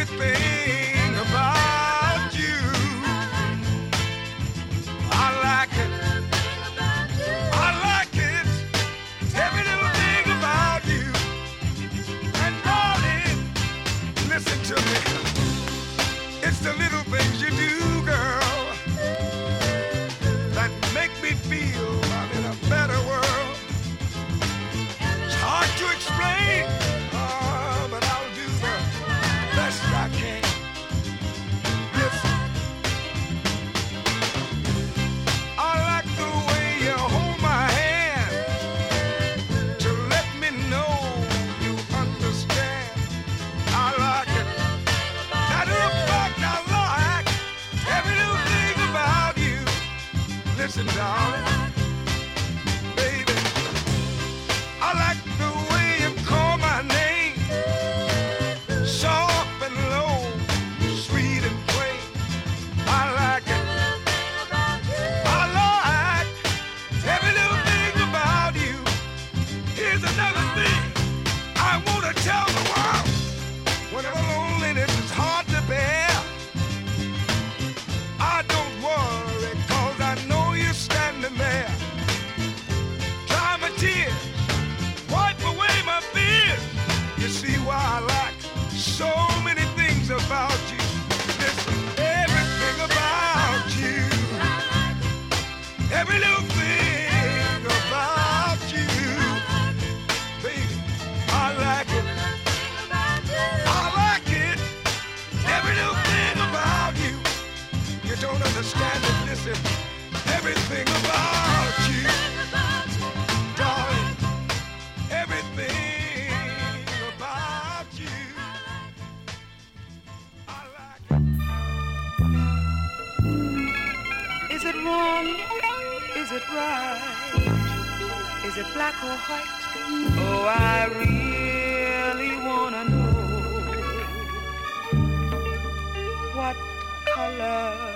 everything. everything about you. Darling, everything about you. Is it wrong? Is it right? Is it black or white? Oh, I really wanna know what color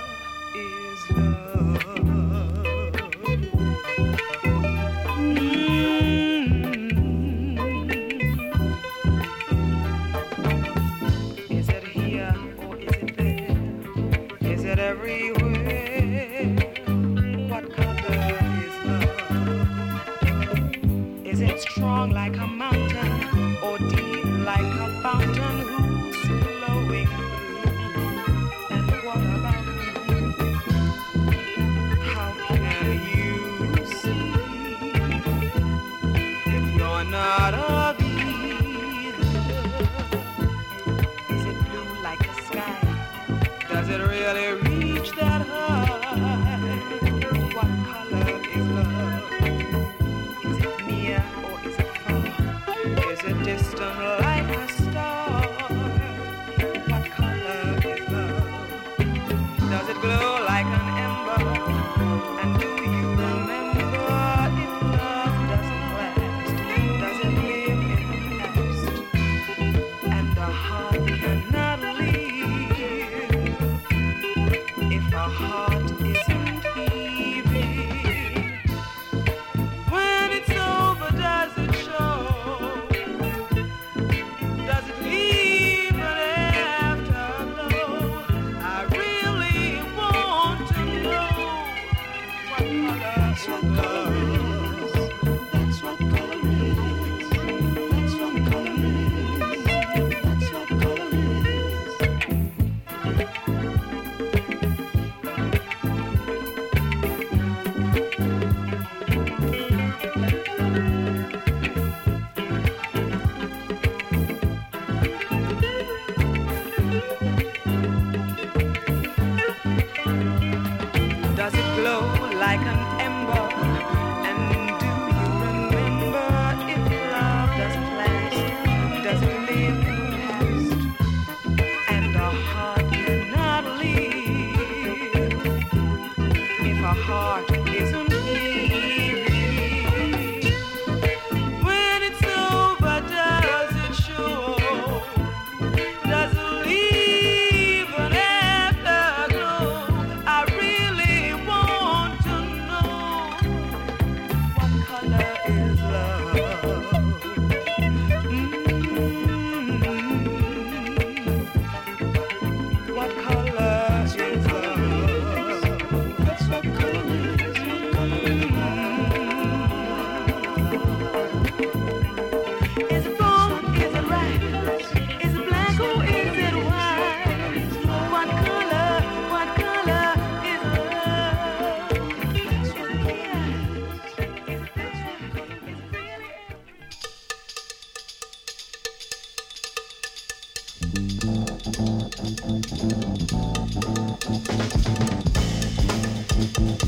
Thank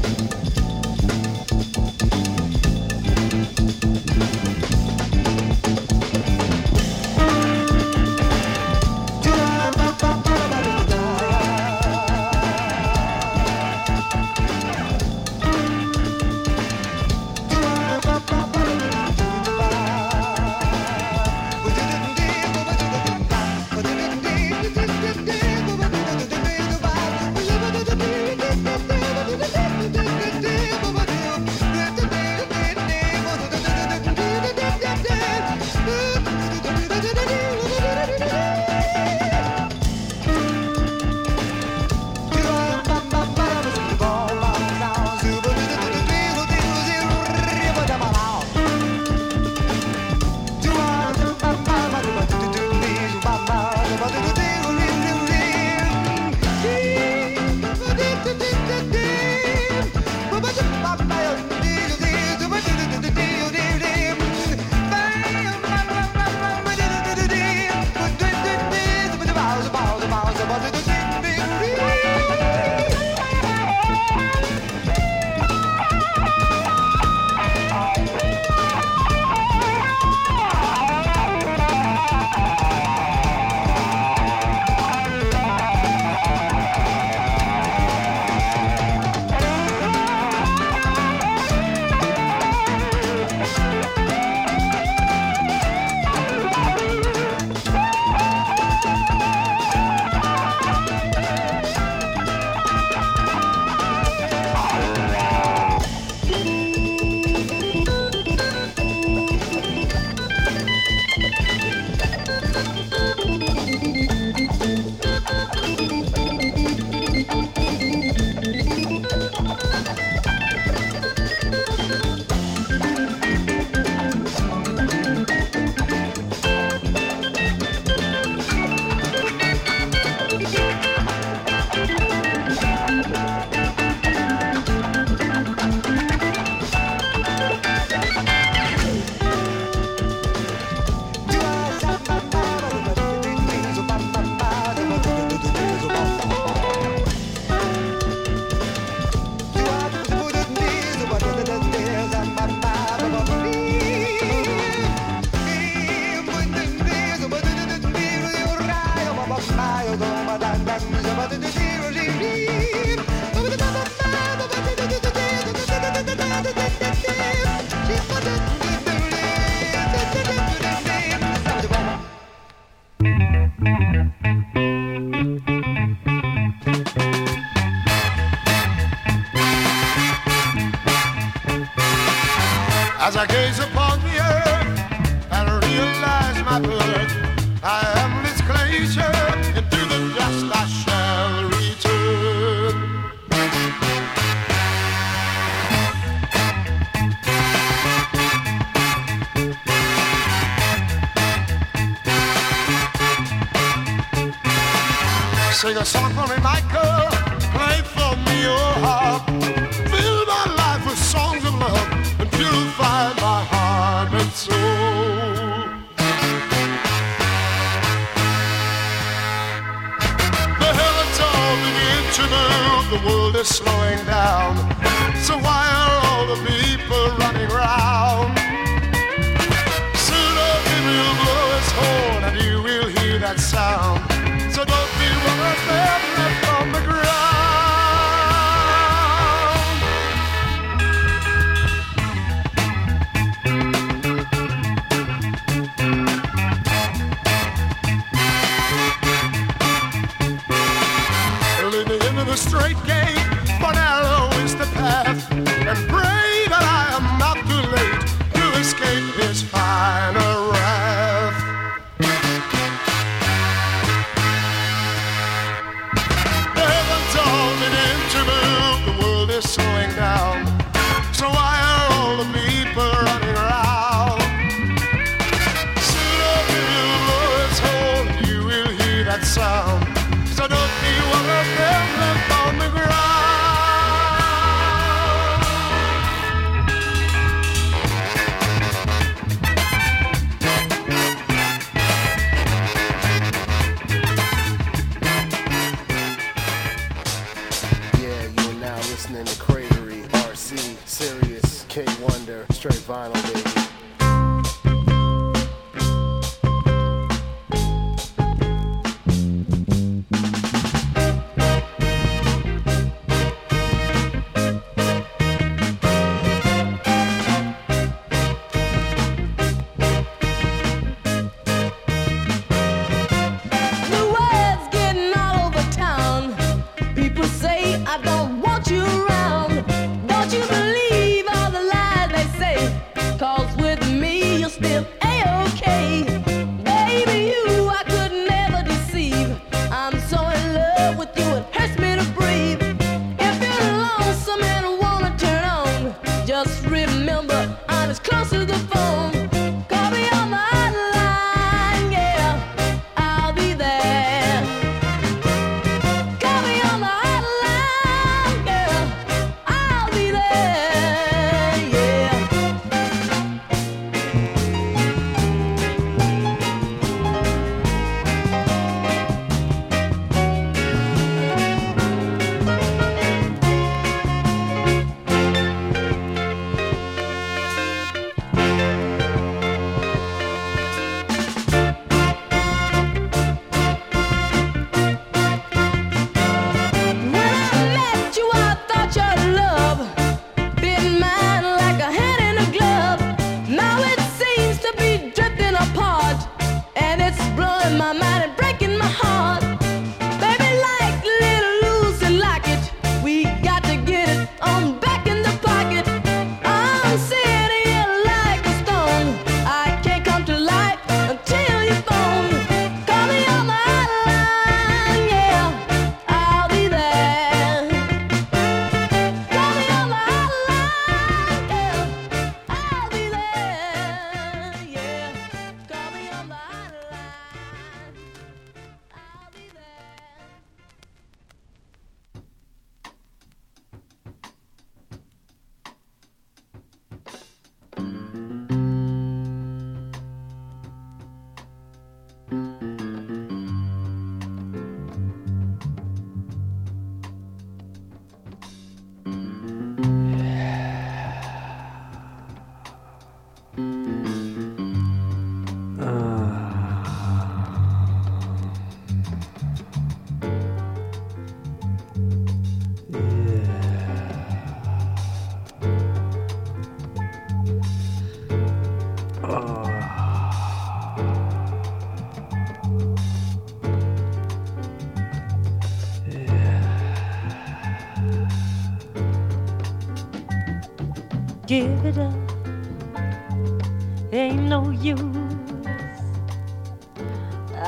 you. Rather than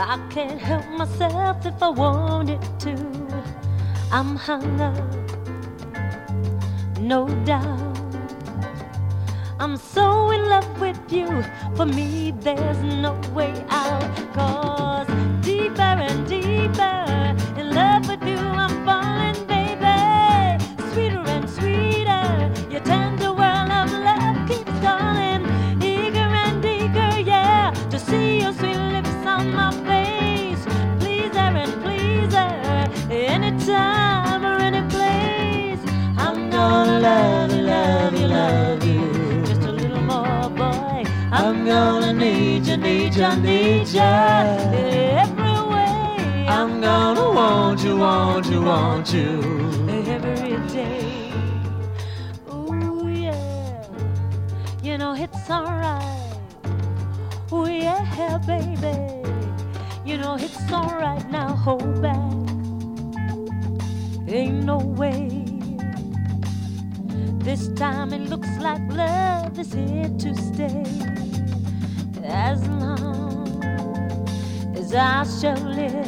I can't help myself if I wanted to. I'm hung up, no doubt. I'm so in love with you. For me, there's no way out. Cause deeper and deeper. you, need you, need you every way. I'm gonna want you, want you, want you every day. Ooh yeah, you know it's alright. Ooh yeah, baby, you know it's alright. Now hold back, ain't no way. This time it looks like love is here to stay as long as I shall live.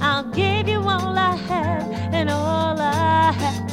I'll give you all I have and all I have.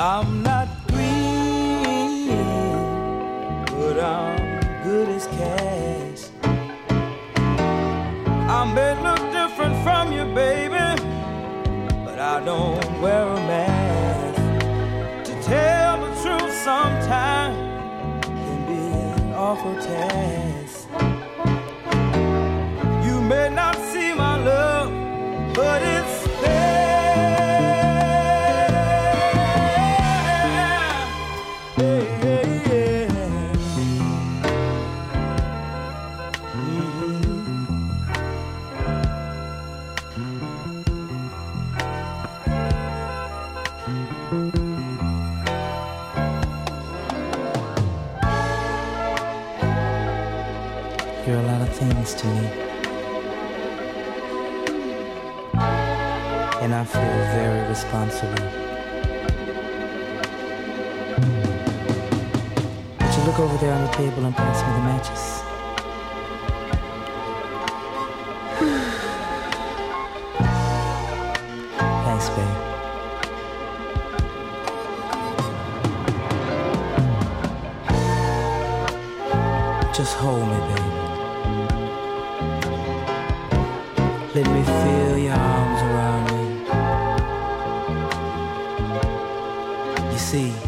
I'm not green, but I'm good as cash. I may look different from you, baby, but I don't wear a mask. To tell the truth sometimes can be an awful task. counseling. Would you look over there on the table and pass me the matches? Thanks, babe. Just hold me, baby. Let me feel your see.